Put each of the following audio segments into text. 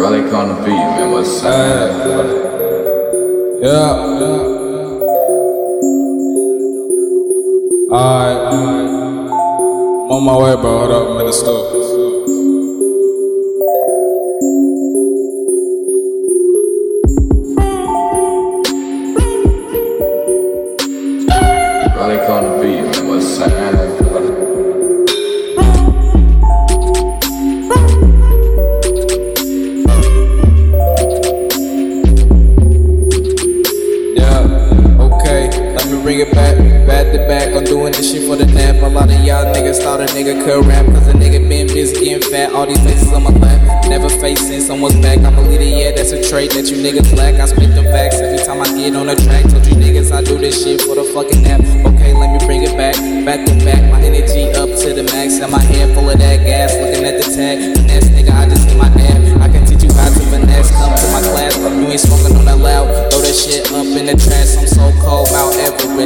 On the beat, man. What's up? Yeah. Alright. I'm on my way, bro. Hold up, I'm in the store. Bring it back, back to back. I'm doing this shit for the nap. A lot of y'all niggas thought a nigga could rap, cause a nigga been busy getting fat. All these faces on my lap, never facing someone's back. I'm a leader, yeah, that's a trait that you niggas lack. I spit them facts every time I get on the track. Told you niggas I do this shit for the fucking nap. Okay, let me bring it back, back to back. My energy up to the max, and my head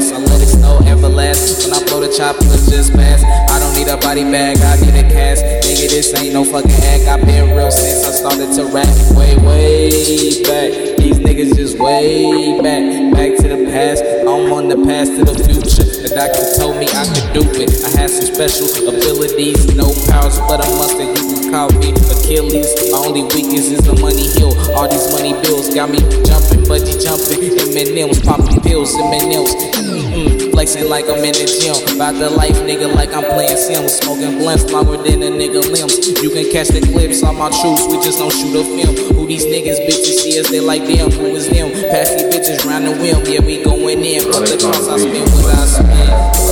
Everest. I let it snow everlast. When I blow the chopper, just pass. I don't need a body bag, I need a cast. Nigga, this ain't no fucking act. I've been real since I started to rap. Way, way back. These niggas just way back. Back to the past. I'm on the past to the future. The doctor told me I could do it. I had some special abilities, no powers, but a monster. You can call me Achilles. My only weakness is the money hill. All these money bills got me jumping, budgie jumping. M&M's popping pills, M&M's. Mm-mm, flexing like I'm in the gym. About the life, nigga, like I'm playing Sims. Smoking blunts longer than a nigga limbs. You can catch the clips on my troops, we just don't shoot a film. Who these niggas bitches see us, they like them. Who is them? Pass these bitches round the whim, yeah, we going in. Fuck the cost I spend what I.